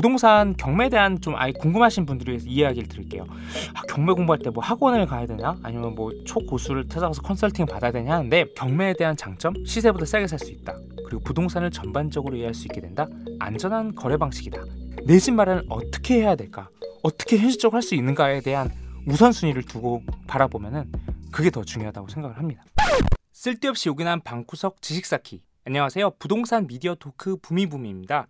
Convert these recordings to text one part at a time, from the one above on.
부동산 경매에 대한 좀 아예 궁금하신 분들을 위해서 이야기를 드릴게요. 아, 경매 공부할 때 뭐 학원을 가야 되냐? 아니면 뭐 초고수를 찾아가서 컨설팅 받아야 되냐 하는데 경매에 대한 장점 시세보다 싸게 살 수 있다. 그리고 부동산을 전반적으로 이해할 수 있게 된다. 안전한 거래 방식이다. 내 집 마련을 어떻게 해야 될까? 어떻게 현실적으로 할 수 있는가에 대한 우선순위를 두고 바라보면은 그게 더 중요하다고 생각을 합니다. 쓸데없이 요긴한 방구석 지식 쌓기. 안녕하세요. 부동산 미디어 토크 부미부미입니다.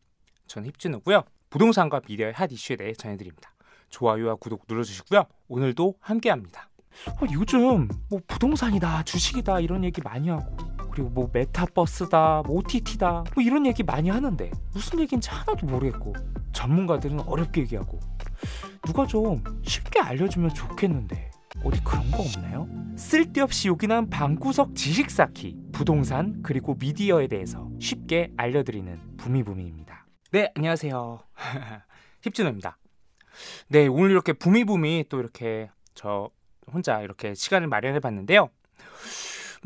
저는 힙진우고요. 부동산과 미디어의 핫 이슈에 대해 전해드립니다. 좋아요와 구독 눌러주시고요. 오늘도 함께합니다. 어, 요즘 뭐 부동산이다, 주식이다 이런 얘기 많이 하고 그리고 뭐 메타버스다, 뭐 OTT다 뭐 이런 얘기 많이 하는데 무슨 얘기인지 하나도 모르겠고 전문가들은 어렵게 얘기하고 누가 좀 쉽게 알려주면 좋겠는데 어디 그런 거 없나요? 쓸데없이 요긴한 방구석 지식 쌓기 부동산 그리고 미디어에 대해서 쉽게 알려드리는 부미부미입니다. 네 안녕하세요 힙진호입니다. 네 오늘 이렇게 부미부미 또 이렇게 저 혼자 이렇게 시간을 마련해 봤는데요.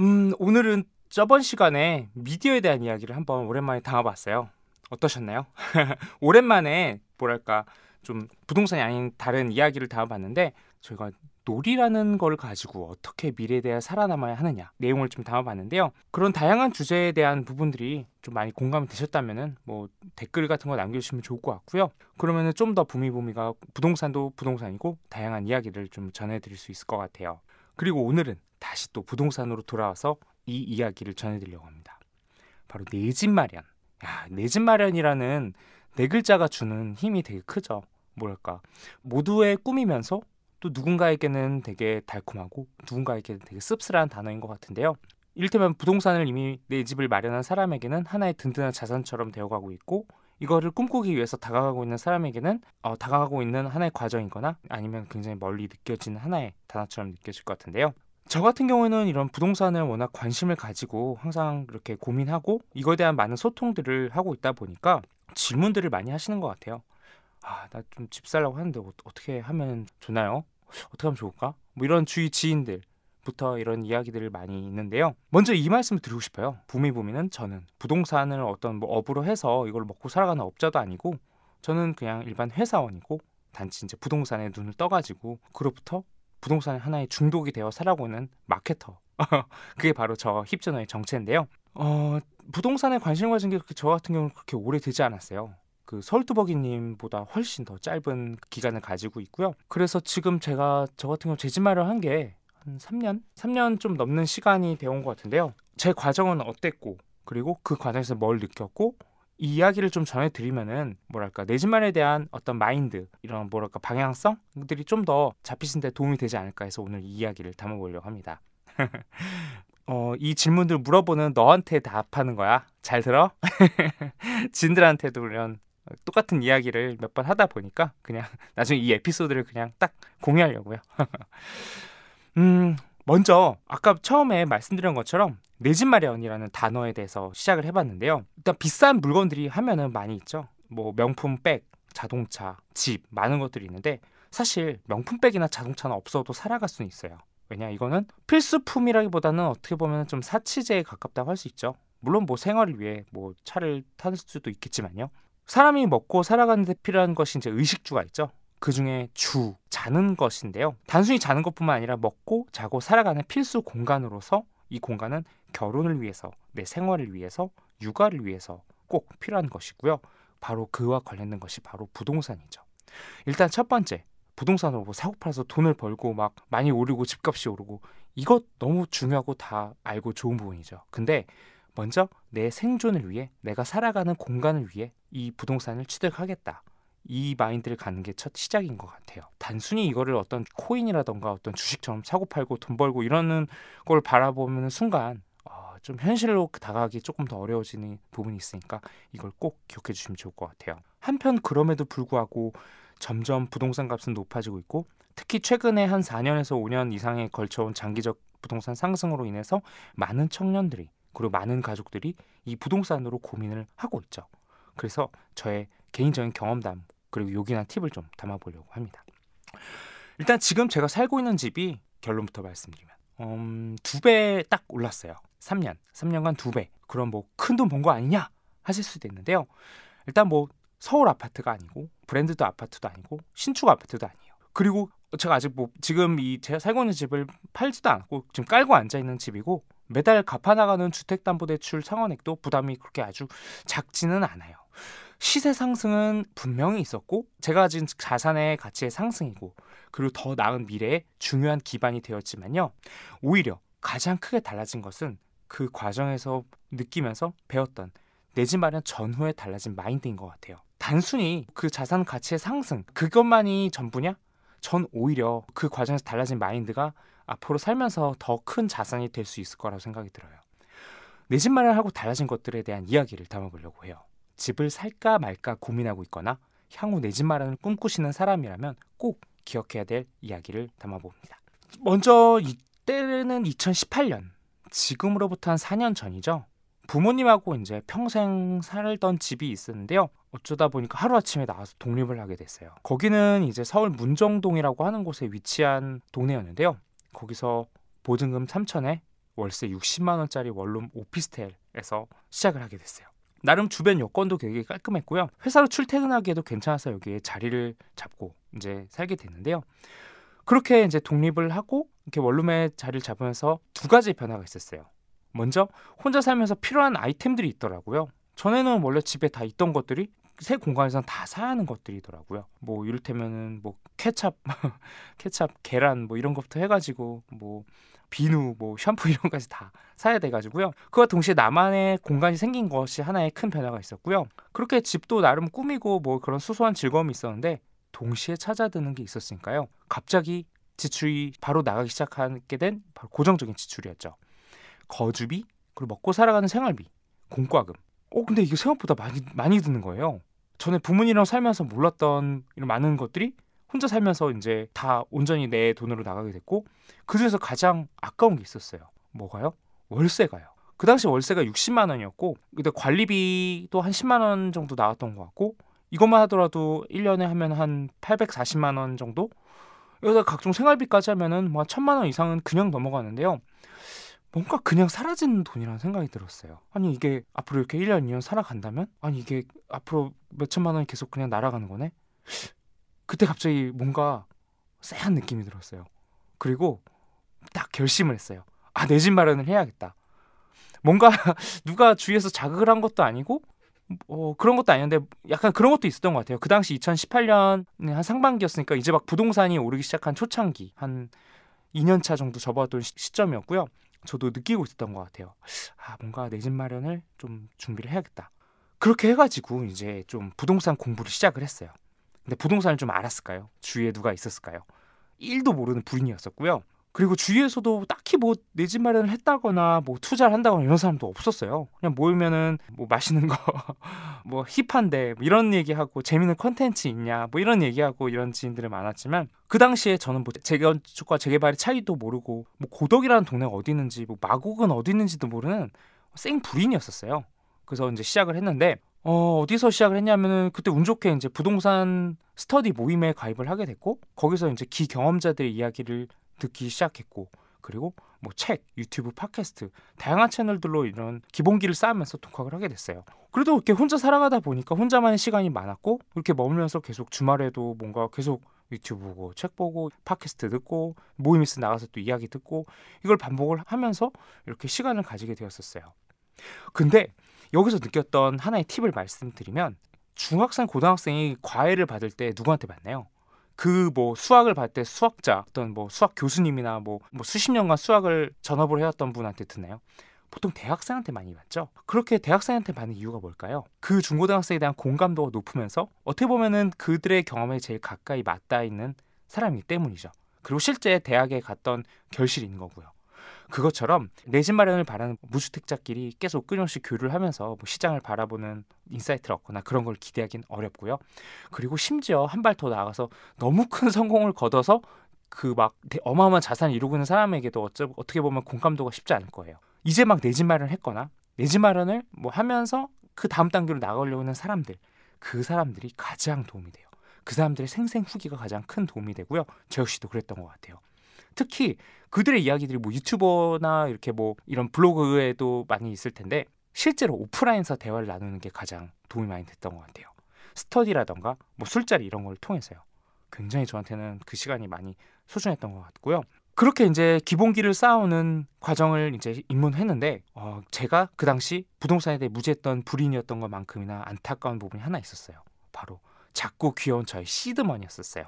음 오늘은 저번 시간에 미디어에 대한 이야기를 한번 오랜만에 담아봤어요. 어떠셨나요? 오랜만에 뭐랄까 좀 부동산이 아닌 다른 이야기를 담아봤는데 저희가 놀이라는 걸 가지고 어떻게 미래에 대해 살아남아야 하느냐 내용을 좀 담아봤는데요. 그런 다양한 주제에 대한 부분들이 좀 많이 공감이 되셨다면은 뭐 댓글 같은 거 남겨주시면 좋을 것 같고요. 그러면은 좀 더 부미부미가 부동산도 부동산이고 다양한 이야기를 좀 전해드릴 수 있을 것 같아요. 그리고 오늘은 다시 또 부동산으로 돌아와서 이 이야기를 전해드리려고 합니다. 바로 내 집 마련. 야, 내 집 마련이라는 네 글자가 주는 힘이 되게 크죠. 뭐랄까 모두의 꿈이면서 또 누군가에게는 되게 달콤하고 누군가에게는 되게 씁쓸한 단어인 것 같은데요. 이를테면 부동산을 이미 내 집을 마련한 사람에게는 하나의 든든한 자산처럼 되어가고 있고 이거를 꿈꾸기 위해서 다가가고 있는 사람에게는 어, 다가가고 있는 하나의 과정이거나 아니면 굉장히 멀리 느껴지는 하나의 단어처럼 느껴질 것 같은데요. 저 같은 경우에는 이런 부동산을 워낙 관심을 가지고 항상 이렇게 고민하고 이거에 대한 많은 소통들을 하고 있다 보니까 질문들을 많이 하시는 것 같아요. 아, 나 좀 집 살라고 하는데 어, 어떻게 하면 좋나요? 어떻게 하면 좋을까? 뭐 이런 주위 지인들 부터 이런 이야기들을 많이 있는데요. 먼저 이 말씀을 드리고 싶어요. 부미부미는 저는 부동산을 어떤 뭐 업으로 해서 이걸 먹고 살아가는 업자도 아니고 저는 그냥 일반 회사원이고 단지 이제 부동산에 눈을 떠가지고 그로부터 부동산 하나의 중독이 되어 살아오는 마케터. 그게 바로 저 힙전어의 정체인데요. 어, 부동산에 관심 가진 게 그렇게 저 같은 경우는 그렇게 오래 되지 않았어요. 그 서울뚜벅이님보다 훨씬 더 짧은 기간을 가지고 있고요. 그래서 지금 제가 저 같은 경우 재집 마련한 게 한 3년? 3년 좀 넘는 시간이 되어 온것 같은데요. 제 과정은 어땠고 그리고 그 과정에서 뭘 느꼈고 이 이야기를 좀 전해드리면은 뭐랄까 내 집만에 대한 어떤 마인드 이런 뭐랄까 방향성들이 좀 더 잡히신 데 도움이 되지 않을까 해서 오늘 이 이야기를 담아보려고 합니다. 어, 이 질문들 물어보는 너한테 답하는 거야. 잘 들어? 진들한테도 이런 똑같은 이야기를 몇 번 하다 보니까 그냥 나중에 이 에피소드를 그냥 딱 공유하려고요. 음, 먼저 아까 처음에 말씀드린 것처럼 내 집 마련이라는 단어에 대해서 시작을 해봤는데요. 일단 비싼 물건들이 하면은 많이 있죠. 뭐 명품 백, 자동차, 집 많은 것들이 있는데 사실 명품 백이나 자동차는 없어도 살아갈 수는 있어요. 왜냐 이거는 필수품이라기보다는 어떻게 보면 좀 사치제에 가깝다고 할 수 있죠. 물론 뭐 생활을 위해 뭐 차를 탈 수도 있겠지만요. 사람이 먹고 살아가는 데 필요한 것이 이제 의식주가 있죠. 그 중에 주, 자는 것인데요. 단순히 자는 것뿐만 아니라 먹고 자고 살아가는 필수 공간으로서 이 공간은 결혼을 위해서, 내 생활을 위해서, 육아를 위해서 꼭 필요한 것이고요. 바로 그와 관련된 것이 바로 부동산이죠. 일단 첫 번째, 부동산으로 뭐 사고 팔아서 돈을 벌고 막 많이 오르고 집값이 오르고 이것 너무 중요하고 다 알고 좋은 부분이죠. 근데 먼저 내 생존을 위해 내가 살아가는 공간을 위해 이 부동산을 취득하겠다. 이 마인드를 갖는 게 첫 시작인 것 같아요. 단순히 이거를 어떤 코인이라던가 어떤 주식처럼 사고 팔고 돈 벌고 이러는 걸 바라보는 순간 어, 좀 현실로 다가가기 조금 더 어려워지는 부분이 있으니까 이걸 꼭 기억해 주시면 좋을 것 같아요. 한편 그럼에도 불구하고 점점 부동산 값은 높아지고 있고 특히 최근에 한 4년에서 5년 이상에 걸쳐온 장기적 부동산 상승으로 인해서 많은 청년들이 그리고 많은 가족들이 이 부동산으로 고민을 하고 있죠. 그래서 저의 개인적인 경험담 그리고 요긴한 팁을 좀 담아보려고 합니다. 일단 지금 제가 살고 있는 집이 결론부터 말씀드리면 음, 두 배 딱 올랐어요. 3년, 3년간 두 배. 그럼 뭐 큰 돈 번 거 아니냐 하실 수도 있는데요. 일단 뭐 서울 아파트가 아니고 브랜드도 아파트도 아니고 신축 아파트도 아니에요. 그리고 제가 아직 뭐 지금 이 제가 살고 있는 집을 팔지도 않고 지금 깔고 앉아 있는 집이고 매달 갚아나가는 주택담보대출 상환액도 부담이 그렇게 아주 작지는 않아요. 시세 상승은 분명히 있었고 제가 가진 자산의 가치의 상승이고 그리고 더 나은 미래에 중요한 기반이 되었지만요. 오히려 가장 크게 달라진 것은 그 과정에서 느끼면서 배웠던 내 집 마련 전후에 달라진 마인드인 것 같아요. 단순히 그 자산 가치의 상승 그것만이 전부냐? 전 오히려 그 과정에서 달라진 마인드가 앞으로 살면서 더 큰 자산이 될 수 있을 거라고 생각이 들어요. 내 집 마련하고 달라진 것들에 대한 이야기를 담아보려고 해요. 집을 살까 말까 고민하고 있거나 향후 내 집 마련을 꿈꾸시는 사람이라면 꼭 기억해야 될 이야기를 담아봅니다. 먼저 이때는 2018년, 지금으로부터 한 4년 전이죠. 부모님하고 이제 평생 살던 집이 있었는데요. 어쩌다 보니까 하루아침에 나와서 독립을 하게 됐어요. 거기는 이제 서울 문정동이라고 하는 곳에 위치한 동네였는데요. 거기서 보증금 3천에 월세 60만 원짜리 원룸 오피스텔에서 시작을 하게 됐어요. 나름 주변 여건도 되게 깔끔했고요. 회사로 출퇴근하기에도 괜찮아서 여기에 자리를 잡고 이제 살게 됐는데요. 그렇게 이제 독립을 하고 이렇게 원룸에 자리를 잡으면서 두 가지 변화가 있었어요. 먼저 혼자 살면서 필요한 아이템들이 있더라고요. 전에는 원래 집에 다 있던 것들이 새 공간에서는 다 사야 하는 것들이더라고요. 뭐 이를테면은 뭐 케찹, 케찹, 계란 뭐 이런 것부터 해가지고 뭐 비누, 뭐 샴푸 이런 것까지 다 사야 돼가지고요. 그와 동시에 나만의 공간이 생긴 것이 하나의 큰 변화가 있었고요. 그렇게 집도 나름 꾸미고 뭐 그런 소소한 즐거움이 있었는데 동시에 찾아드는 게 있었으니까요. 갑자기 지출이 바로 나가기 시작하게 된 바로 고정적인 지출이었죠. 거주비 그리고 먹고 살아가는 생활비, 공과금. 어 근데 이게 생각보다 많이 많이 드는 거예요. 전에 부모님이랑 살면서 몰랐던 이런 많은 것들이 혼자 살면서 이제 다 온전히 내 돈으로 나가게 됐고 그 중에서 가장 아까운 게 있었어요. 뭐가요? 월세가요. 그 당시 월세가 60만 원이었고 근데 관리비도 한 10만 원 정도 나왔던 것 같고 이것만 하더라도 1년에 하면 한 840만 원 정도 여기다 각종 생활비까지 하면은 뭐 1000만 원 이상은 그냥 넘어가는데요. 뭔가 그냥 사라지는 돈이라는 생각이 들었어요. 아니 이게 앞으로 이렇게 1년 2년 살아간다면 아니 이게 앞으로 몇 천만 원이 계속 그냥 날아가는 거네. 그때 갑자기 뭔가 쎄한 느낌이 들었어요. 그리고 딱 결심을 했어요. 아, 내 집 마련을 해야겠다. 뭔가 누가 주위에서 자극을 한 것도 아니고 어, 그런 것도 아니었는데 약간 그런 것도 있었던 것 같아요. 그 당시 2018년 한 상반기였으니까 이제 막 부동산이 오르기 시작한 초창기 한 2년 차 정도 접어든 시점이었고요. 저도 느끼고 있었던 것 같아요. 아, 뭔가 내 집 마련을 좀 준비를 해야겠다. 그렇게 해가지고 이제 좀 부동산 공부를 시작을 했어요. 근데 부동산을 좀 알았을까요? 주위에 누가 있었을까요? 1도 모르는 부인이었었고요. 그리고 주위에서도 딱히 뭐 내 집 마련을 했다거나 뭐 투자를 한다거나 이런 사람도 없었어요. 그냥 모이면은 뭐 맛있는 거, 뭐 힙한데 뭐 이런 얘기하고 재밌는 컨텐츠 있냐 뭐 이런 얘기하고 이런 지인들이 많았지만 그 당시에 저는 뭐 재건축과 재개발의 차이도 모르고 뭐 고덕이라는 동네가 어디 있는지 뭐 마곡은 어디 있는지도 모르는 생 불인이었었어요. 그래서 이제 시작을 했는데 어, 어디서 시작을 했냐면은 그때 운 좋게 이제 부동산 스터디 모임에 가입을 하게 됐고 거기서 이제 기경험자들의 이야기를 듣기 시작했고 그리고 뭐 책, 유튜브, 팟캐스트 다양한 채널들로 이런 기본기를 쌓으면서 독학을 하게 됐어요. 그래도 이렇게 혼자 살아가다 보니까 혼자만의 시간이 많았고 이렇게 머물면서 계속 주말에도 뭔가 계속 유튜브 보고 책 보고 팟캐스트 듣고 모임 있어 나가서 또 이야기 듣고 이걸 반복을 하면서 이렇게 시간을 가지게 되었었어요. 근데 여기서 느꼈던 하나의 팁을 말씀드리면 중학생, 고등학생이 과외를 받을 때 누구한테 받나요? 그 뭐 수학을 받을 때 수학자 어떤 뭐 수학 교수님이나 뭐, 뭐 수십 년간 수학을 전업을 해왔던 분한테 듣나요? 보통 대학생한테 많이 받죠. 그렇게 대학생한테 받는 이유가 뭘까요? 그 중고등학생에 대한 공감도가 높으면서 어떻게 보면은 그들의 경험에 제일 가까이 맞닿아 있는 사람이기 때문이죠. 그리고 실제 대학에 갔던 있는 거고요. 그것처럼 내 집 마련을 바라는 무주택자끼리 계속 끊임없이 교류를 하면서 뭐 시장을 바라보는 insight를 얻거나 그런 걸 기대하기는 어렵고요. 그리고 심지어 한 발 더 나아가서 너무 큰 성공을 거둬서 그 막 어마어마한 자산을 이루고 있는 사람에게도 어쩌, 어떻게 보면 공감도가 쉽지 않을 거예요. 이제 막 내 집 마련을 했거나 내 집 마련을 뭐 하면서 그 다음 단계로 나가려고 하는 사람들 그 사람들이 가장 도움이 돼요. 그 사람들의 생생 후기가 가장 큰 도움이 되고요. 저 역시도 그랬던 것 같아요. 특히 그들의 이야기들이 뭐 유튜버나 이렇게 뭐 이런 블로그에도 많이 있을 텐데 실제로 오프라인에서 대화를 나누는 게 가장 도움이 많이 됐던 것 같아요. 스터디라던가 뭐 술자리 이런 걸 통해서요. 굉장히 저한테는 그 시간이 많이 소중했던 것 같고요. 그렇게 이제 기본기를 쌓아오는 과정을 이제 입문했는데 어, 제가 그 당시 부동산에 대해 무지했던 불인이었던 것만큼이나 안타까운 부분이 하나 있었어요. 바로 작고 귀여운 저의 시드머니였었어요.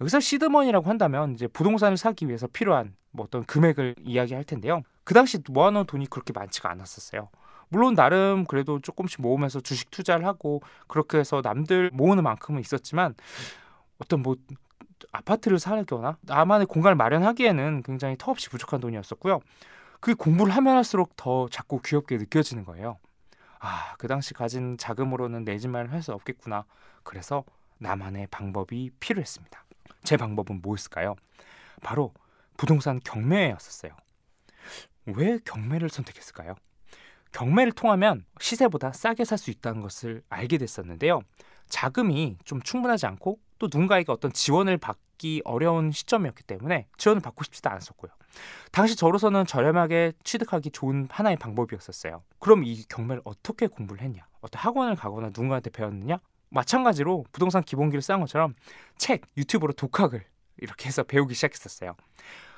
여기서 시드머니라고 한다면 이제 부동산을 사기 위해서 필요한 뭐 어떤 금액을 이야기할 텐데요. 그 당시 모아놓은 돈이 그렇게 많지가 않았었어요. 물론 나름 그래도 조금씩 모으면서 주식 투자를 하고 그렇게 해서 남들 모으는 만큼은 있었지만 어떤 뭐 아파트를 사거나 나만의 공간을 마련하기에는 굉장히 턱없이 부족한 돈이었었고요. 그 공부를 하면 할수록 더 자꾸 귀엽게 느껴지는 거예요. 아, 그 당시 가진 자금으로는 내 집 마련할 수 없겠구나. 그래서 나만의 방법이 필요했습니다. 제 방법은 뭐였을까요? 바로 부동산 경매였었어요. 왜 경매를 선택했을까요? 경매를 통하면 시세보다 싸게 살 수 있다는 것을 알게 됐었는데요. 자금이 좀 충분하지 않고 또 누군가에게 어떤 지원을 받기 어려운 시점이었기 때문에 지원을 받고 싶지도 않았었고요. 당시 저로서는 저렴하게 취득하기 좋은 하나의 방법이었었어요. 그럼 이 경매를 어떻게 공부를 했냐? 어떤 학원을 가거나 누군가한테 배웠느냐? 마찬가지로 부동산 기본기를 쌓은 것처럼 책, 유튜브로 독학을 이렇게 해서 배우기 시작했었어요.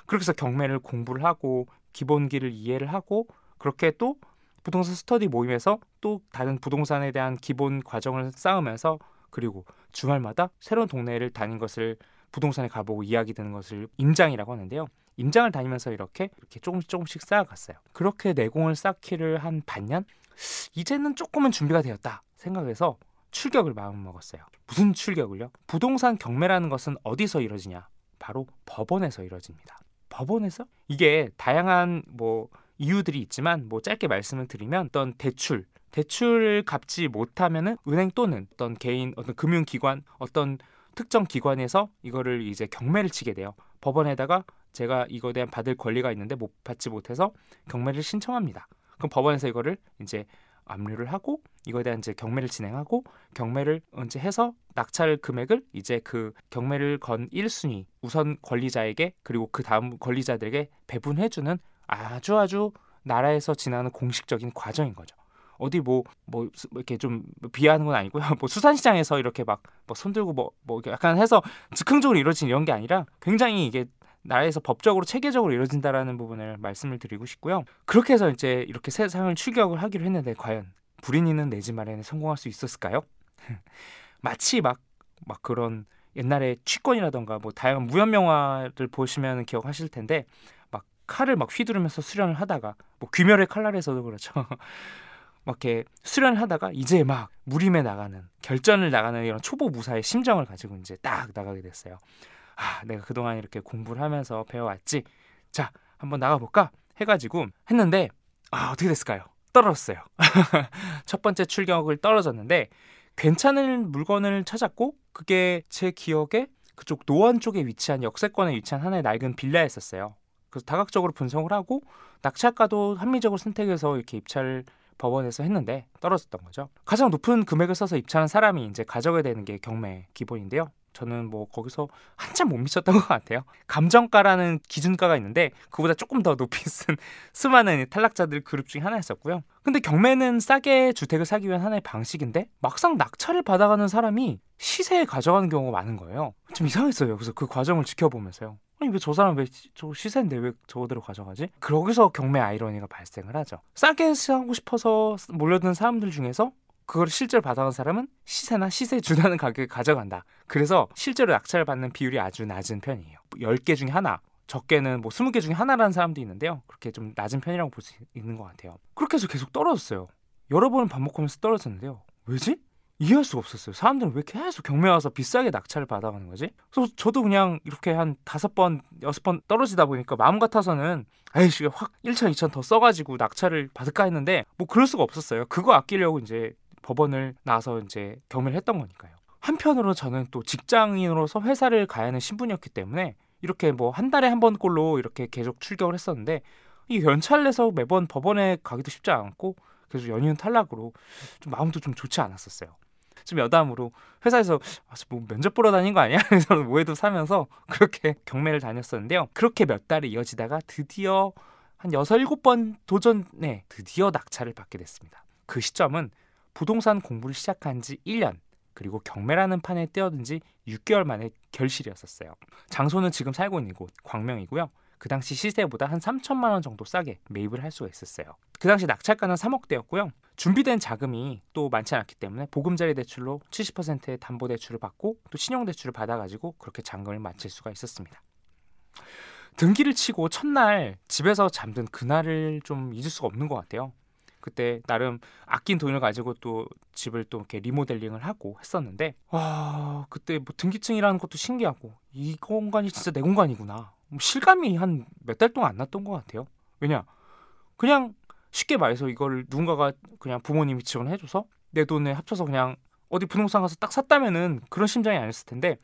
그렇게 해서 경매를 공부를 하고 기본기를 이해를 하고 그렇게 또 부동산 스터디 모임에서 또 다른 부동산에 대한 기본 과정을 쌓으면서 그리고 주말마다 새로운 동네를 다닌 것을 부동산에 가보고 이야기 되는 것을 임장이라고 하는데요. 임장을 다니면서 이렇게 이렇게 조금씩 조금씩 쌓아갔어요. 그렇게 내공을 쌓기를 한 반년 이제는 조금은 준비가 되었다 생각해서 출격을 마음 먹었어요. 무슨 출격을요? 부동산 경매라는 것은 어디서 이루어지냐? 바로 법원에서 이루어집니다. 법원에서 이게 다양한 뭐 이유들이 있지만 뭐 짧게 말씀을 드리면 어떤 대출 대출을 갚지 못하면은 은행 또는 어떤 개인 어떤 금융기관 어떤 특정 기관에서 이거를 이제 경매를 치게 돼요. 법원에다가 제가 이거에 대한 받을 권리가 있는데 못 받지 못해서 경매를 신청합니다. 그럼 법원에서 이거를 이제 압류를 하고 이거에 대한 이제 경매를 진행하고 경매를 이제 해서 낙찰 금액을 이제 그 경매를 건 1순위 우선 권리자에게 그리고 그 다음 권리자들에게 배분해 주는 아주 아주 나라에서 지나는 공식적인 과정인 거죠. 어디 뭐뭐 뭐 이렇게 좀 비하하는 건 아니고요. 뭐 수산시장에서 이렇게 막 뭐 손들고 뭐뭐 약간 해서 즉흥적으로 이루어진 이런 게 아니라 굉장히 이게 나라에서 법적으로 체계적으로 이루어진다라는 부분을 말씀을 드리고 싶고요. 그렇게 해서 이제 이렇게 세상을 출격을 하기로 했는데 과연 불인이는 내 집 마련에 성공할 수 있었을까요? 마치 막 막 그런 옛날에 취권이라던가 뭐 다양한 무협 영화를 보시면 기억하실 텐데 막 칼을 막 휘두르면서 수련을 하다가 뭐 귀멸의 칼날에서도 그렇죠. 막 이렇게 수련을 하다가 이제 막 무림에 나가는 결전을 나가는 이런 초보 무사의 심정을 가지고 이제 딱 나가게 됐어요. 아, 내가 그동안 이렇게 공부를 하면서 배워왔지. 자, 한번 나가볼까? 해가지고 했는데 아 어떻게 됐을까요? 떨어졌어요. 첫 번째 출격을 떨어졌는데 괜찮은 물건을 찾았고 그게 제 기억에 그쪽 노원 쪽에 위치한 역세권에 위치한 하나의 낡은 빌라였었어요. 그래서 다각적으로 분석을 하고 낙찰가도 합리적으로 선택해서 이렇게 입찰을 법원에서 했는데 떨어졌던 거죠. 가장 높은 금액을 써서 입찰한 사람이 이제 가져가야 되는 게 경매 기본인데요. 저는 뭐 거기서 한참 못 미쳤던 것 같아요. 감정가라는 기준가가 있는데 그보다 조금 더 높이 쓴 수많은 탈락자들 그룹 중에 하나였었고요. 근데 경매는 싸게 주택을 사기 위한 하나의 방식인데 막상 낙찰을 받아가는 사람이 시세에 가져가는 경우가 많은 거예요. 좀 이상했어요. 그래서 그 과정을 지켜보면서요. 아니 왜 저 사람 왜 저 시세인데 왜 저거대로 가져가지? 그러기서 경매 아이러니가 발생을 하죠. 싸게 사고 싶어서 몰려드는 사람들 중에서 그걸 실제로 받아간 사람은 시세나 시세 주다는 가격에 가져간다. 그래서 실제로 낙찰을 받는 비율이 아주 낮은 편이에요. 10개 중에 하나, 적게는 뭐 20개 중에 하나라는 사람도 있는데요. 그렇게 좀 낮은 편이라고 볼 수 있는 것 같아요. 그렇게 해서 계속 떨어졌어요. 여러 번을 반복하면서 떨어졌는데요. 왜지? 이해할 수가 없었어요. 사람들은 왜 계속 경매 와서 비싸게 낙찰을 받아가는 거지? 그래서 저도 그냥 이렇게 한 다섯 번, 여섯 번 떨어지다 보니까 마음 같아서는 아이씨 확 1천, 2천 더 써가지고 낙찰을 받을까 했는데 뭐 그럴 수가 없었어요. 그거 아끼려고 이제 법원을 나서 이제 경매를 했던 거니까요. 한편으로 저는 또 직장인으로서 회사를 가야 하는 신분이었기 때문에 이렇게 뭐 한 달에 한 번꼴로 이렇게 계속 출격을 했었는데 이 연차를 내서 매번 법원에 가기도 쉽지 않고 그래서 연이은 탈락으로 좀 마음도 좀 좋지 않았었어요. 좀 여담으로 회사에서 아, 뭐 면접 보러 다닌 거 아니야? 그래서 뭐해도 사면서 그렇게 경매를 다녔었는데요. 그렇게 몇 달이 이어지다가 드디어 한 여섯 일곱 번 도전에 드디어 낙찰을 받게 됐습니다. 그 시점은 부동산 공부를 시작한 지 1년, 그리고 경매라는 판에 뛰어든 지 6개월 만에 결실이었었어요. 장소는 지금 살고 있는 곳 광명이고요. 그 당시 시세보다 한 3천만 원 정도 싸게 매입을 할 수가 있었어요. 그 당시 낙찰가는 3억대였고요. 준비된 자금이 또 많지 않았기 때문에 보금자리 대출로 70%의 담보 대출을 받고 또 신용 대출을 받아가지고 그렇게 잔금을 마칠 수가 있었습니다. 등기를 치고 첫날 집에서 잠든 그날을 좀 잊을 수가 없는 것 같아요. 그때 나름 아낀 돈을 가지고 또 집을 또 이렇게 리모델링을 하고 했었는데 와 그때 뭐 등기증이라는 것도 신기하고 이 공간이 진짜 내 공간이구나 뭐 실감이 한 몇 달 동안 안 났던 것 같아요. 왜냐 그냥 쉽게 말해서 이걸 누군가가 그냥 부모님이 지원해줘서 내 돈에 합쳐서 그냥 어디 부동산 가서 딱 샀다면은 그런 심정이 아니었을 텐데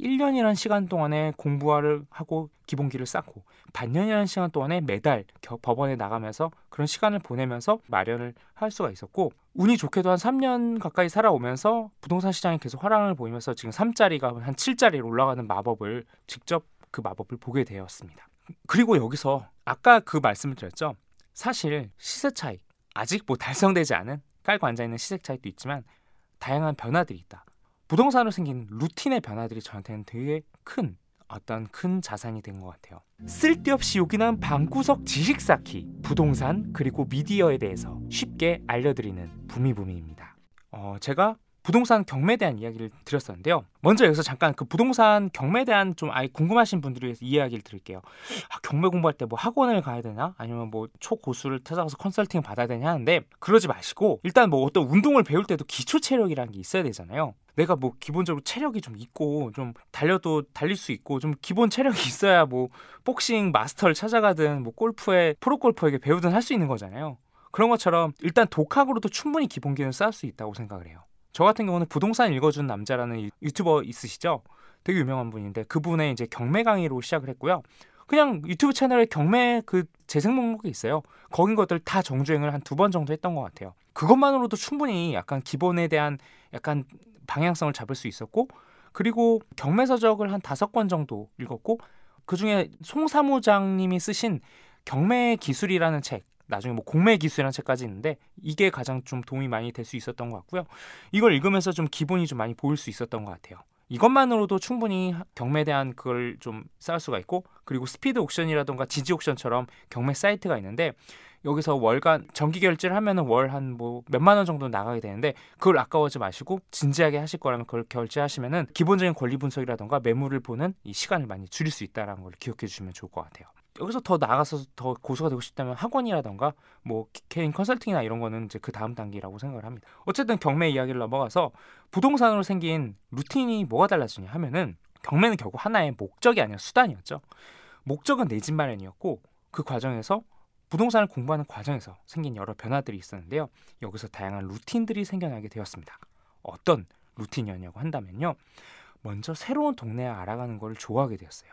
1년이라는 시간 동안에 공부를 하고 기본기를 쌓고 반년이라는 시간 동안에 매달 법원에 나가면서 그런 시간을 보내면서 마련을 할 수가 있었고 운이 좋게도 한 3년 가까이 살아오면서 부동산 시장이 계속 화랑을 보이면서 지금 3짜리가 한 7짜리로 올라가는 마법을 직접 그 마법을 보게 되었습니다. 그리고 여기서 아까 그 말씀을 드렸죠. 사실 시세 차이 아직 뭐 달성되지 않은 깔고 앉아 있는 시세 차이도 있지만 다양한 변화들이 있다. 부동산으로 생긴 루틴의 변화들이 저한테는 되게 큰 어떤 큰 자산이 된 것 같아요. 쓸데없이 요긴한 방구석 지식 쌓기, 부동산 그리고 미디어에 대해서 쉽게 알려드리는 부미부미입니다. 어, 제가 부동산 경매에 대한 이야기를 드렸었는데요. 먼저 여기서 잠깐 그 부동산 경매에 대한 좀 아예 궁금하신 분들을 위해서 이야기를 드릴게요. 아, 경매 공부할 때 뭐 학원을 가야 되나? 아니면 뭐 초고수를 찾아가서 컨설팅 받아야 되냐 하는데 그러지 마시고 일단 뭐 어떤 운동을 배울 때도 기초 체력이라는 게 있어야 되잖아요. 내가 뭐 기본적으로 체력이 좀 있고 좀 달려도 달릴 수 있고 좀 기본 체력이 있어야 뭐 복싱 마스터를 찾아가든 뭐 골프에 프로 골퍼에게 배우든 할 수 있는 거잖아요. 그런 것처럼 일단 독학으로도 충분히 기본기는 쌓을 수 있다고 생각을 해요. 저 같은 경우는 부동산 읽어준 남자라는 유튜버 있으시죠? 되게 유명한 분인데 그분의 이제 경매 강의로 시작을 했고요. 그냥 유튜브 채널에 경매 그 재생 목록이 있어요. 거긴 것들 다 정주행을 한 두 번 정도 했던 것 같아요. 그것만으로도 충분히 약간 기본에 대한 약간 방향성을 잡을 수 있었고 그리고 경매 서적을 한 다섯 권 정도 읽었고 그 중에 송 사무장님이 쓰신 경매 기술이라는 책 나중에 뭐 공매 기술이라는 책까지 있는데 이게 가장 좀 도움이 많이 될 수 있었던 것 같고요. 이걸 읽으면서 좀 기본이 좀 많이 보일 수 있었던 것 같아요. 이것만으로도 충분히 경매에 대한 그걸 좀 쌓을 수가 있고 그리고 스피드 옥션이라던가 지지 옥션처럼 경매 사이트가 있는데 여기서 월간 정기 결제를 하면은 월 한 뭐 몇만 원 정도 나가게 되는데 그걸 아까워하지 마시고 진지하게 하실 거라면 그걸 결제하시면은 기본적인 권리 분석이라던가 매물을 보는 이 시간을 많이 줄일 수 있다라는 걸 기억해 주시면 좋을 것 같아요. 여기서 더 나아가서 더 고수가 되고 싶다면 학원이라던가 뭐 개인 컨설팅이나 이런 거는 이제 그 다음 단계라고 생각을 합니다. 어쨌든 경매 이야기를 넘어가서 부동산으로 생긴 루틴이 뭐가 달라지냐 하면은 경매는 결국 하나의 목적이 아니라 수단이었죠. 목적은 내 집 마련이었고 그 과정에서 부동산을 공부하는 과정에서 생긴 여러 변화들이 있었는데요. 여기서 다양한 루틴들이 생겨나게 되었습니다. 어떤 루틴이었냐고 한다면요. 먼저 새로운 동네에 알아가는 걸 좋아하게 되었어요.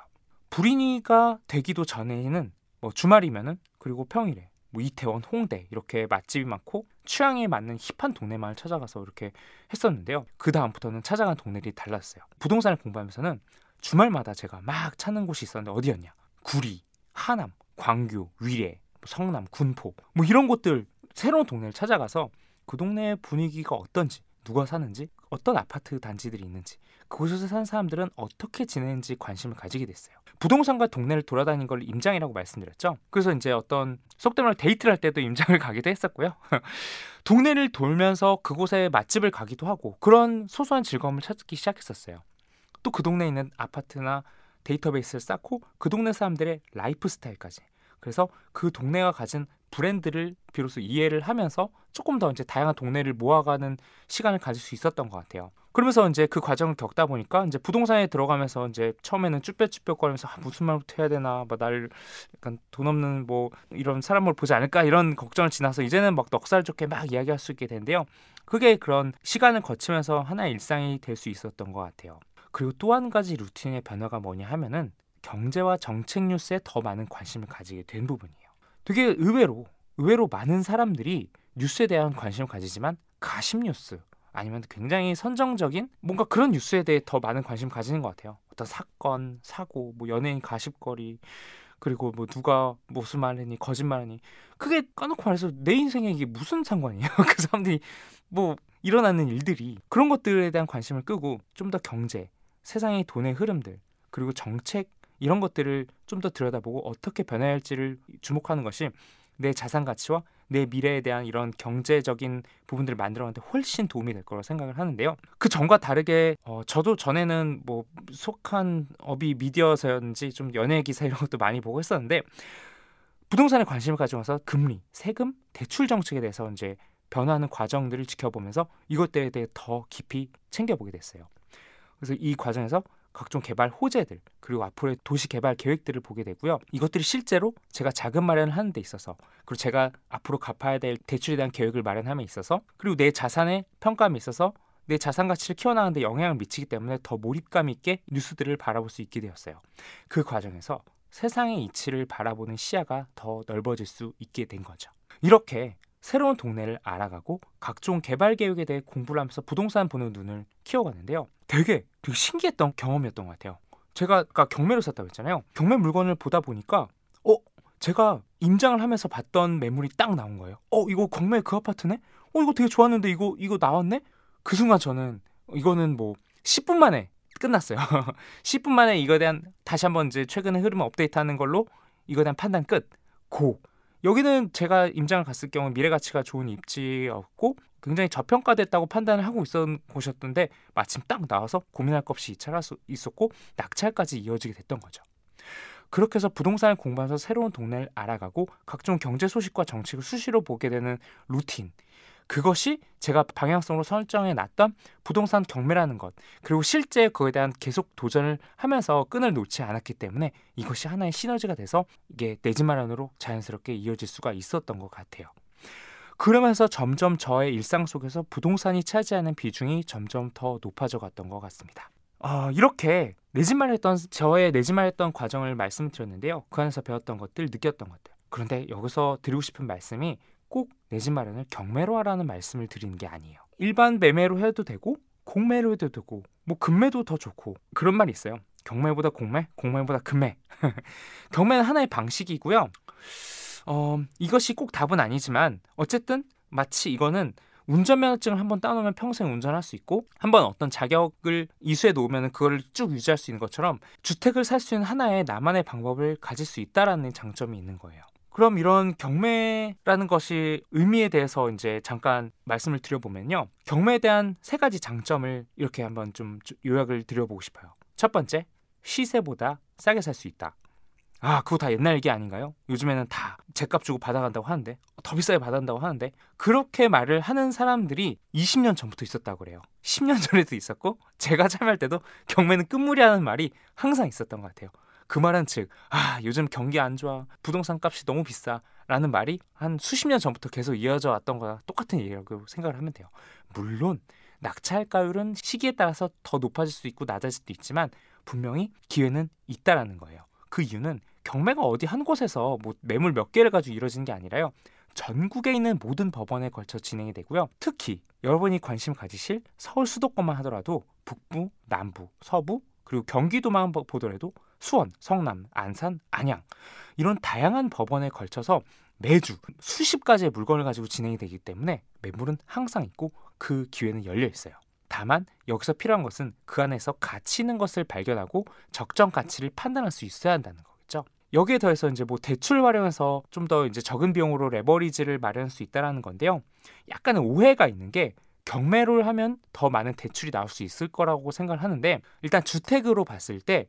불인이가 되기도 전에는 뭐 주말이면은 그리고 평일에 뭐 이태원, 홍대 이렇게 맛집이 많고 취향에 맞는 힙한 동네만 찾아가서 이렇게 했었는데요. 그 다음부터는 찾아간 동네들이 달랐어요. 부동산을 공부하면서는 주말마다 제가 막 찾는 곳이 있었는데 어디였냐? 구리, 하남, 광교, 위례, 뭐 성남, 군포 뭐 이런 곳들 새로운 동네를 찾아가서 그 동네의 분위기가 어떤지 누가 사는지 어떤 아파트 단지들이 있는지 그곳에서 사는 사람들은 어떻게 지내는지 관심을 가지게 됐어요. 부동산과 동네를 돌아다닌 걸 임장이라고 말씀드렸죠. 그래서 이제 어떤 속된 말로 데이트를 할 때도 임장을 가기도 했었고요. 동네를 돌면서 그곳에 맛집을 가기도 하고 그런 소소한 즐거움을 찾기 시작했었어요. 또 그 동네에 있는 아파트나 데이터베이스를 쌓고 그 동네 사람들의 라이프 스타일까지 그래서 그 동네가 가진 브랜드를 비로소 이해를 하면서 조금 더 이제 다양한 동네를 모아가는 시간을 가질 수 있었던 것 같아요. 그러면서 이제 그 과정을 겪다 보니까 이제 부동산에 들어가면서 이제 처음에는 쭈뼛쭈뼛거리면서 아, 무슨 말부터 해야 되나 뭐날 약간 돈 없는 뭐 이런 사람을 보지 않을까 이런 걱정을 지나서 이제는 막 넉살 좋게 막 이야기할 수 있게 되는데요. 그게 그런 시간을 거치면서 하나의 일상이 될 수 있었던 것 같아요. 그리고 또 한 가지 루틴의 변화가 뭐냐 하면은 경제와 정책 뉴스에 더 많은 관심을 가지게 된 부분이에요. 되게 의외로 의외로 많은 사람들이 뉴스에 대한 관심을 가지지만 가심 뉴스 아니면 굉장히 선정적인 뭔가 그런 뉴스에 대해 더 많은 관심을 가지는 것 같아요. 어떤 사건, 사고, 뭐 연예인 가십거리 그리고 뭐 누가 무슨 말했니 거짓말했니 그게 까놓고 말해서 내 인생에 이게 무슨 상관이에요 그 사람들이 뭐 일어나는 일들이 그런 것들에 대한 관심을 끄고 좀 더 경제 세상의 돈의 흐름들 그리고 정책 이런 것들을 좀 더 들여다보고 어떻게 변해야 할지를 주목하는 것이 내 자산 가치와 내 미래에 대한 이런 경제적인 부분들을 만들어가는데 훨씬 도움이 될 거라고 생각을 하는데요. 그 전과 다르게 어, 저도 전에는 뭐 속한 업이 미디어서였는지 좀 연예 기사 이런 것도 많이 보고 했었는데 부동산에 관심을 가져와서 금리, 세금, 대출 정책에 대해서 이제 변화하는 과정들을 지켜보면서 이것들에 대해 더 깊이 챙겨보게 됐어요. 그래서 이 과정에서 각종 개발 호재들 그리고 앞으로의 도시 개발 계획들을 보게 되고요. 이것들이 실제로 제가 자금 마련을 하는 데 있어서 그리고 제가 앞으로 갚아야 될 대출에 대한 계획을 마련함에 있어서 그리고 내 자산의 평가함에 있어서 내 자산 가치를 키워나가는데 영향을 미치기 때문에 더 몰입감 있게 뉴스들을 바라볼 수 있게 되었어요. 그 과정에서 세상의 이치를 바라보는 시야가 더 넓어질 수 있게 된 거죠. 이렇게 새로운 동네를 알아가고 각종 개발 계획에 대해 공부를 하면서 부동산 보는 눈을 키워갔는데요. 되게 되게 신기했던 경험이었던 것 같아요. 제가 아까 경매로 샀다고 했잖아요. 경매 물건을 보다 보니까 어 제가 임장을 하면서 봤던 매물이 딱 나온 거예요. 어 이거 경매 그 아파트네? 어 이거 되게 좋았는데 이거 이거 나왔네? 그 순간 저는 이거는 뭐 10분 만에 끝났어요. 10분 만에 이거에 대한 다시 한번 이제 최근의 흐름을 업데이트하는 걸로 이거에 대한 판단 끝. 고. 여기는 제가 임장을 갔을 경우 미래 가치가 좋은 입지였고 굉장히 저평가됐다고 판단을 하고 있었던 곳이었던데 마침 딱 나와서 고민할 것 없이 이차를 수 있었고 낙찰까지 이어지게 됐던 거죠. 그렇게 해서 부동산을 공부하면서 새로운 동네를 알아가고 각종 경제 소식과 정책을 수시로 보게 되는 루틴 그것이 제가 방향성으로 설정해 놨던 부동산 경매라는 것 그리고 실제 그에 대한 계속 도전을 하면서 끈을 놓지 않았기 때문에 이것이 하나의 시너지가 돼서 이게 내 집 마련으로 자연스럽게 이어질 수가 있었던 것 같아요. 그러면서 점점 저의 일상 속에서 부동산이 차지하는 비중이 점점 더 높아져 갔던 것 같습니다. 어, 이렇게 내 집 마련했던 저의 내 집 마련했던 과정을 말씀드렸는데요. 그 안에서 배웠던 것들, 느꼈던 것들. 그런데 여기서 드리고 싶은 말씀이 꼭 내 집 마련을 경매로 하라는 말씀을 드리는 게 아니에요. 일반 매매로 해도 되고 공매로 해도 되고 뭐 금매도 더 좋고 그런 말이 있어요. 경매보다 공매, 공매보다 금매. 경매는 하나의 방식이고요. 어, 이것이 꼭 답은 아니지만 어쨌든 마치 이거는 운전면허증을 한번 따놓으면 평생 운전할 수 있고 한번 어떤 자격을 이수해 놓으면 그걸 쭉 유지할 수 있는 것처럼 주택을 살 수 있는 하나의 나만의 방법을 가질 수 있다라는 장점이 있는 거예요. 그럼 이런 경매라는 것이 의미에 대해서 이제 잠깐 말씀을 드려보면요. 경매에 대한 세 가지 장점을 이렇게 한번 좀 요약을 드려보고 싶어요. 첫 번째, 시세보다 싸게 살 수 있다. 아, 그거 다 옛날 얘기 아닌가요? 요즘에는 다 제값 주고 받아간다고 하는데 더 비싸게 받아간다고 하는데 그렇게 말을 하는 사람들이 20년 전부터 있었다고 그래요. 10년 전에도 있었고 제가 참여할 때도 경매는 끝물이라는 말이 항상 있었던 것 같아요. 그 말은 즉, 아, 요즘 경기 안 좋아. 부동산 값이 너무 비싸. 라는 말이 한 수십 년 전부터 계속 이어져 왔던 거와 똑같은 얘기라고 생각을 하면 돼요. 물론 낙찰가율은 시기에 따라서 더 높아질 수도 있고 낮아질 수도 있지만 분명히 기회는 있다라는 거예요. 그 이유는 경매가 어디 한 곳에서 뭐 매물 몇 개를 가지고 이루어지는 게 아니라요. 전국에 있는 모든 법원에 걸쳐 진행이 되고요. 특히 여러분이 관심 가지실 서울 수도권만 하더라도 북부, 남부, 서부 그리고 경기도만 보더라도 수원, 성남, 안산, 안양 이런 다양한 법원에 걸쳐서 매주 수십 가지의 물건을 가지고 진행이 되기 때문에 매물은 항상 있고 그 기회는 열려 있어요. 다만 여기서 필요한 것은 그 안에서 가치 있는 것을 발견하고 적정 가치를 판단할 수 있어야 한다는 거겠죠. 여기에 더해서 이제 뭐 대출 활용해서 좀 더 이제 적은 비용으로 레버리지를 마련할 수 있다라는 건데요. 약간의 오해가 있는 게 경매를 하면 더 많은 대출이 나올 수 있을 거라고 생각을 하는데 일단 주택으로 봤을 때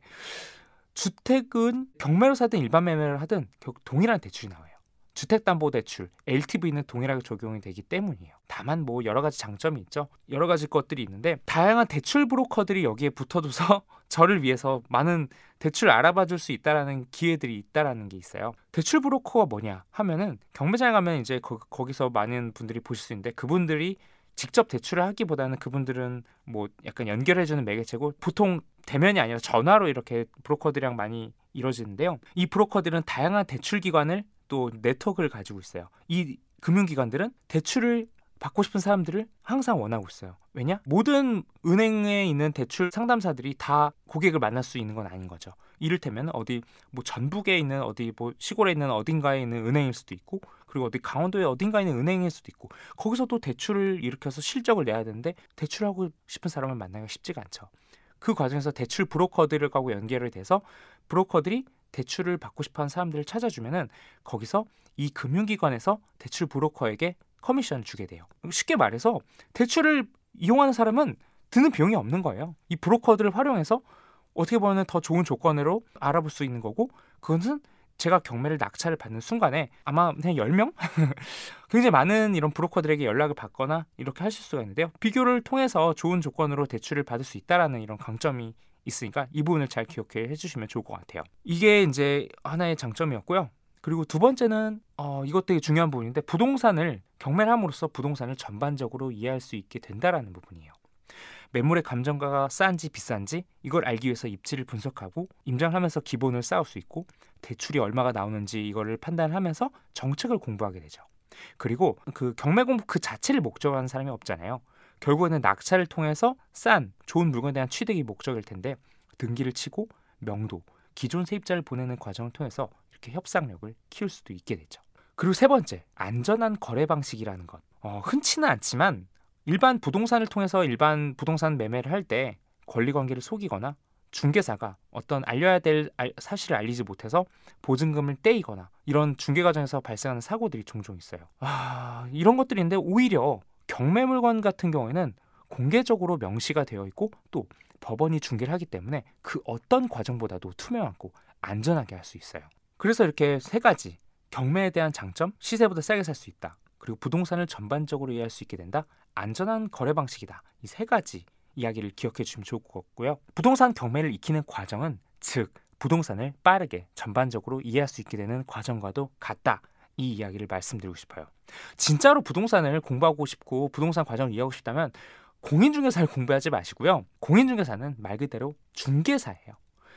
주택은 경매로 사든 일반 매매를 하든 결국 동일한 대출이 나와요. 주택담보대출, LTV는 동일하게 적용이 되기 때문이에요. 다만 뭐 여러 가지 장점이 있죠. 여러 가지 것들이 있는데 다양한 대출 브로커들이 여기에 붙어둬서 저를 위해서 많은 대출을 알아봐 줄 수 있다라는 기회들이 있다라는 게 있어요. 대출 브로커가 뭐냐 하면은 경매장에 가면 이제 거, 거기서 많은 분들이 보실 수 있는데 그분들이 직접 대출을 하기보다는 그분들은 뭐 약간 연결해주는 매개체고 보통 대면이 아니라 전화로 이렇게 브로커들이랑 많이 이루어지는데요. 이 브로커들은 다양한 대출 기관을 또 네트워크를 가지고 있어요. 이 금융기관들은 대출을 받고 싶은 사람들을 항상 원하고 있어요. 왜냐? 모든 은행에 있는 대출 상담사들이 다 고객을 만날 수 있는 건 아닌 거죠. 이를테면 어디 뭐 전북에 있는 어디 뭐 시골에 있는 어딘가에 있는 은행일 수도 있고 그리고 어디 강원도에 어딘가에 있는 은행일 수도 있고 거기서도 대출을 일으켜서 실적을 내야 되는데 대출하고 싶은 사람을 만나기가 쉽지가 않죠. 그 과정에서 대출 브로커들하고 연결이 돼서 브로커들이 대출을 받고 싶어 하는 사람들을 찾아주면은 거기서 이 금융기관에서 대출 브로커에게 커미션을 주게 돼요. 쉽게 말해서 대출을 이용하는 사람은 드는 비용이 없는 거예요. 이 브로커들을 활용해서 어떻게 보면 더 좋은 조건으로 알아볼 수 있는 거고 그것은 제가 경매를 낙찰을 받는 순간에 아마 그냥 10명? 굉장히 많은 이런 브로커들에게 연락을 받거나 이렇게 하실 수가 있는데요. 비교를 통해서 좋은 조건으로 대출을 받을 수 있다라는 이런 강점이 있으니까 이 부분을 잘 기억해 주시면 좋을 것 같아요. 이게 이제 하나의 장점이었고요. 그리고 두 번째는 어, 이것 되게 중요한 부분인데 부동산을 경매를 함으로써 부동산을 전반적으로 이해할 수 있게 된다라는 부분이에요. 매물의 감정가가 싼지 비싼지 이걸 알기 위해서 입지를 분석하고 임장하면서 기본을 쌓을 수 있고 대출이 얼마가 나오는지 이거를 판단하면서 정책을 공부하게 되죠. 그리고 그 경매 공부 그 자체를 목적으로 하는 사람이 없잖아요. 결국에는 낙찰을 통해서 싼 좋은 물건에 대한 취득이 목적일 텐데 등기를 치고 명도 기존 세입자를 보내는 과정을 통해서 이렇게 협상력을 키울 수도 있게 되죠. 그리고 세 번째 안전한 거래 방식이라는 것 어, 흔치는 않지만 일반 부동산을 통해서 일반 부동산 매매를 할 때 권리 관계를 속이거나 중개사가 어떤 알려야 될 사실을 알리지 못해서 보증금을 떼이거나 이런 중개 과정에서 발생하는 사고들이 종종 있어요. 아, 이런 것들인데 오히려 경매 물건 같은 경우에는 공개적으로 명시가 되어 있고 또 법원이 중개를 하기 때문에 그 어떤 과정보다도 투명하고 안전하게 할 수 있어요. 그래서 이렇게 세 가지 경매에 대한 장점, 시세보다 싸게 살 수 있다. 그리고 부동산을 전반적으로 이해할 수 있게 된다. 안전한 거래 방식이다. 이 세 가지 이야기를 기억해 주시면 좋을 것 같고요. 부동산 경매를 익히는 과정은 즉 부동산을 빠르게 전반적으로 이해할 수 있게 되는 과정과도 같다. 이 이야기를 말씀드리고 싶어요. 진짜로 부동산을 공부하고 싶고 부동산 과정을 이해하고 싶다면 공인중개사를 공부하지 마시고요. 공인중개사는 말 그대로 중개사예요.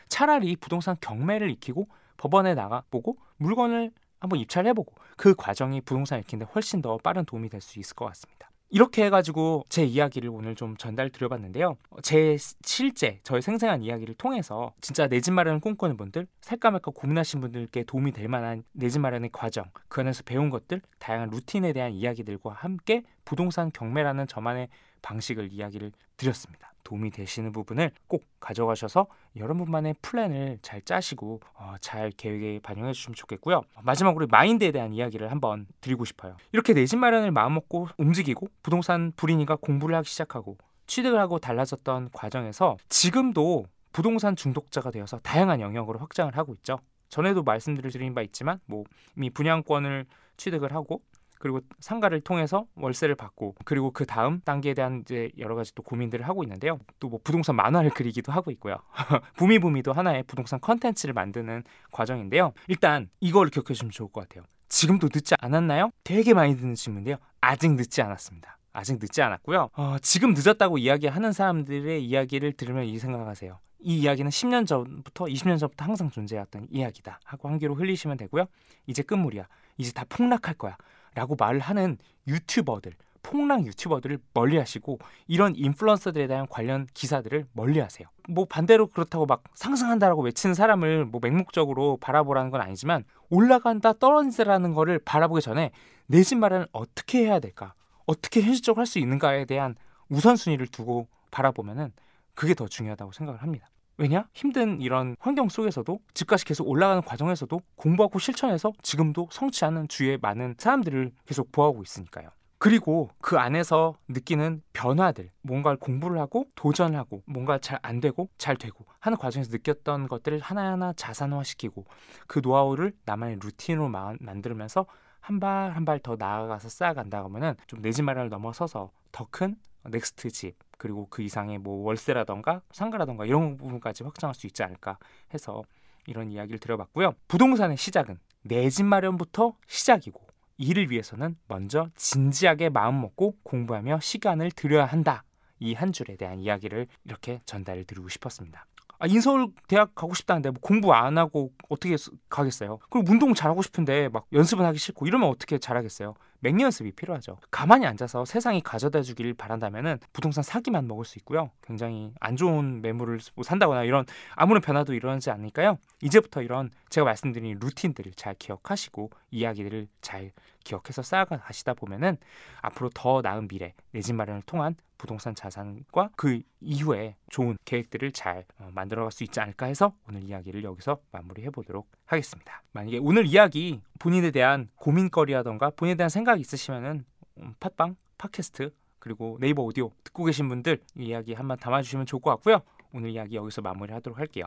차라리 부동산 경매를 익히고 법원에 나가보고 물건을 한번 입찰해보고 그 과정이 부동산 익히는데 훨씬 더 빠른 도움이 될 수 있을 것 같습니다. 이렇게 해가지고 제 이야기를 오늘 좀 전달 드려봤는데요. 제 실제 저의 생생한 이야기를 통해서 진짜 내 집 마련을 꿈꾸는 분들, 살까 말까 고민하신 분들께 도움이 될 만한 내 집 마련의 과정, 그 안에서 배운 것들, 다양한 루틴에 대한 이야기들과 함께 부동산 경매라는 저만의 방식을 이야기를 드렸습니다. 도움이 되시는 부분을 꼭 가져가셔서 여러분만의 플랜을 잘 짜시고 어, 잘 계획에 반영해 주시면 좋겠고요. 마지막으로 마인드에 대한 이야기를 한번 드리고 싶어요. 이렇게 내 집 마련을 마음먹고 움직이고 부동산 부린이가 공부를 하기 시작하고 취득을 하고 달라졌던 과정에서 지금도 부동산 중독자가 되어서 다양한 영역으로 확장을 하고 있죠. 전에도 말씀드린 바 있지만 뭐 이미 분양권을 취득을 하고 그리고 상가를 통해서 월세를 받고 그리고 그 다음 단계에 대한 이제 여러 가지 또 고민들을 하고 있는데요. 또 뭐 부동산 만화를 그리기도 하고 있고요. 부미부미도 하나의 부동산 컨텐츠를 만드는 과정인데요. 일단 이걸 기억해 주시면 좋을 것 같아요. 지금도 늦지 않았나요? 되게 많이 듣는 질문인데요. 아직 늦지 않았습니다. 아직 늦지 않았고요. 어, 지금 늦었다고 이야기하는 사람들의 이야기를 들으면 이 생각하세요. 이 이야기는 10년 전부터 20년 전부터 항상 존재했던 이야기다 하고 한 귀로 흘리시면 되고요. 이제 끝물이야. 이제 다 폭락할 거야. 라고 말을 하는 유튜버들 폭락 유튜버들을 멀리 하시고 이런 인플루언서들에 대한 관련 기사들을 멀리 하세요. 뭐 반대로 그렇다고 막 상승한다라고 외치는 사람을 뭐 맹목적으로 바라보라는 건 아니지만 올라간다 떨어진다라는 거를 바라보기 전에 내 집 마련을 어떻게 해야 될까, 어떻게 현실적으로 할 수 있는가에 대한 우선순위를 두고 바라보면은 그게 더 중요하다고 생각을 합니다. 왜냐? 힘든 이런 환경 속에서도 집값이 계속 올라가는 과정에서도 공부하고 실천해서 지금도 성취하는 주위에 많은 사람들을 계속 보호하고 있으니까요. 그리고 그 안에서 느끼는 변화들, 뭔가를 공부를 하고 도전하고 뭔가 잘 안 되고 잘 되고 하는 과정에서 느꼈던 것들을 하나하나 자산화시키고 그 노하우를 나만의 루틴으로 만들면서 한 발 한 발 더 나아가서 쌓아간다 하면은 좀 내 집 마련을 넘어서서 더 큰 next 집 그리고 그 이상의 뭐 월세라던가 상가라던가 이런 부분까지 확장할 수 있지 않을까 해서 이런 이야기를 드려봤고요. 부동산의 시작은 내 집 마련부터 시작이고 이를 위해서는 먼저 진지하게 마음 먹고 공부하며 시간을 들여야 한다. 이 한 줄에 대한 이야기를 이렇게 전달을 드리고 싶었습니다. 아, 인서울 대학 가고 싶다는데 뭐 공부 안 하고 어떻게 가겠어요? 그리고 운동 잘하고 싶은데 막 연습은 하기 싫고 이러면 어떻게 잘하겠어요? 맹리 연습이 필요하죠. 가만히 앉아서 세상이 가져다 주길 바란다면은 부동산 사기만 먹을 수 있고요. 굉장히 안 좋은 매물을 뭐 산다거나 이런 아무런 변화도 일어나지 않으니까요. 이제부터 이런 제가 말씀드린 루틴들을 잘 기억하시고 이야기들을 잘 기억해서 쌓아가 가시다 보면은 앞으로 더 나은 미래 내 집 마련을 통한 부동산 자산과 그 이후에 좋은 계획들을 잘 어, 만들어갈 수 있지 않을까 해서 오늘 이야기를 여기서 마무리해 보도록 하겠습니다. 만약에 오늘 이야기 본인에 대한 고민거리라던가 본인에 대한 생각이 있으시면은 음, 팟빵, 팟캐스트 그리고 네이버 오디오 듣고 계신 분들 이 이야기 한번 담아주시면 좋을 것 같고요. 오늘 이야기 여기서 마무리하도록 할게요.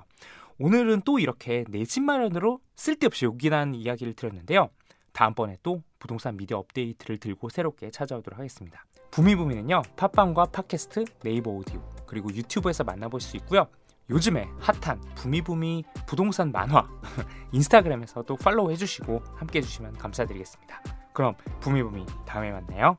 오늘은 또 이렇게 내 집 마련으로 쓸데없이 요긴한 이야기를 드렸는데요. 다음번에 또 부동산 미디어 업데이트를 들고 새롭게 찾아오도록 하겠습니다. 부미부미는요 팟빵과 팟캐스트, 네이버 오디오 그리고 유튜브에서 만나볼 수 있고요. 요즘에 핫한 부미부미 부동산 만화 인스타그램에서도 팔로우 해주시고 함께 해주시면 감사드리겠습니다. 그럼 부미부미 다음에 만나요.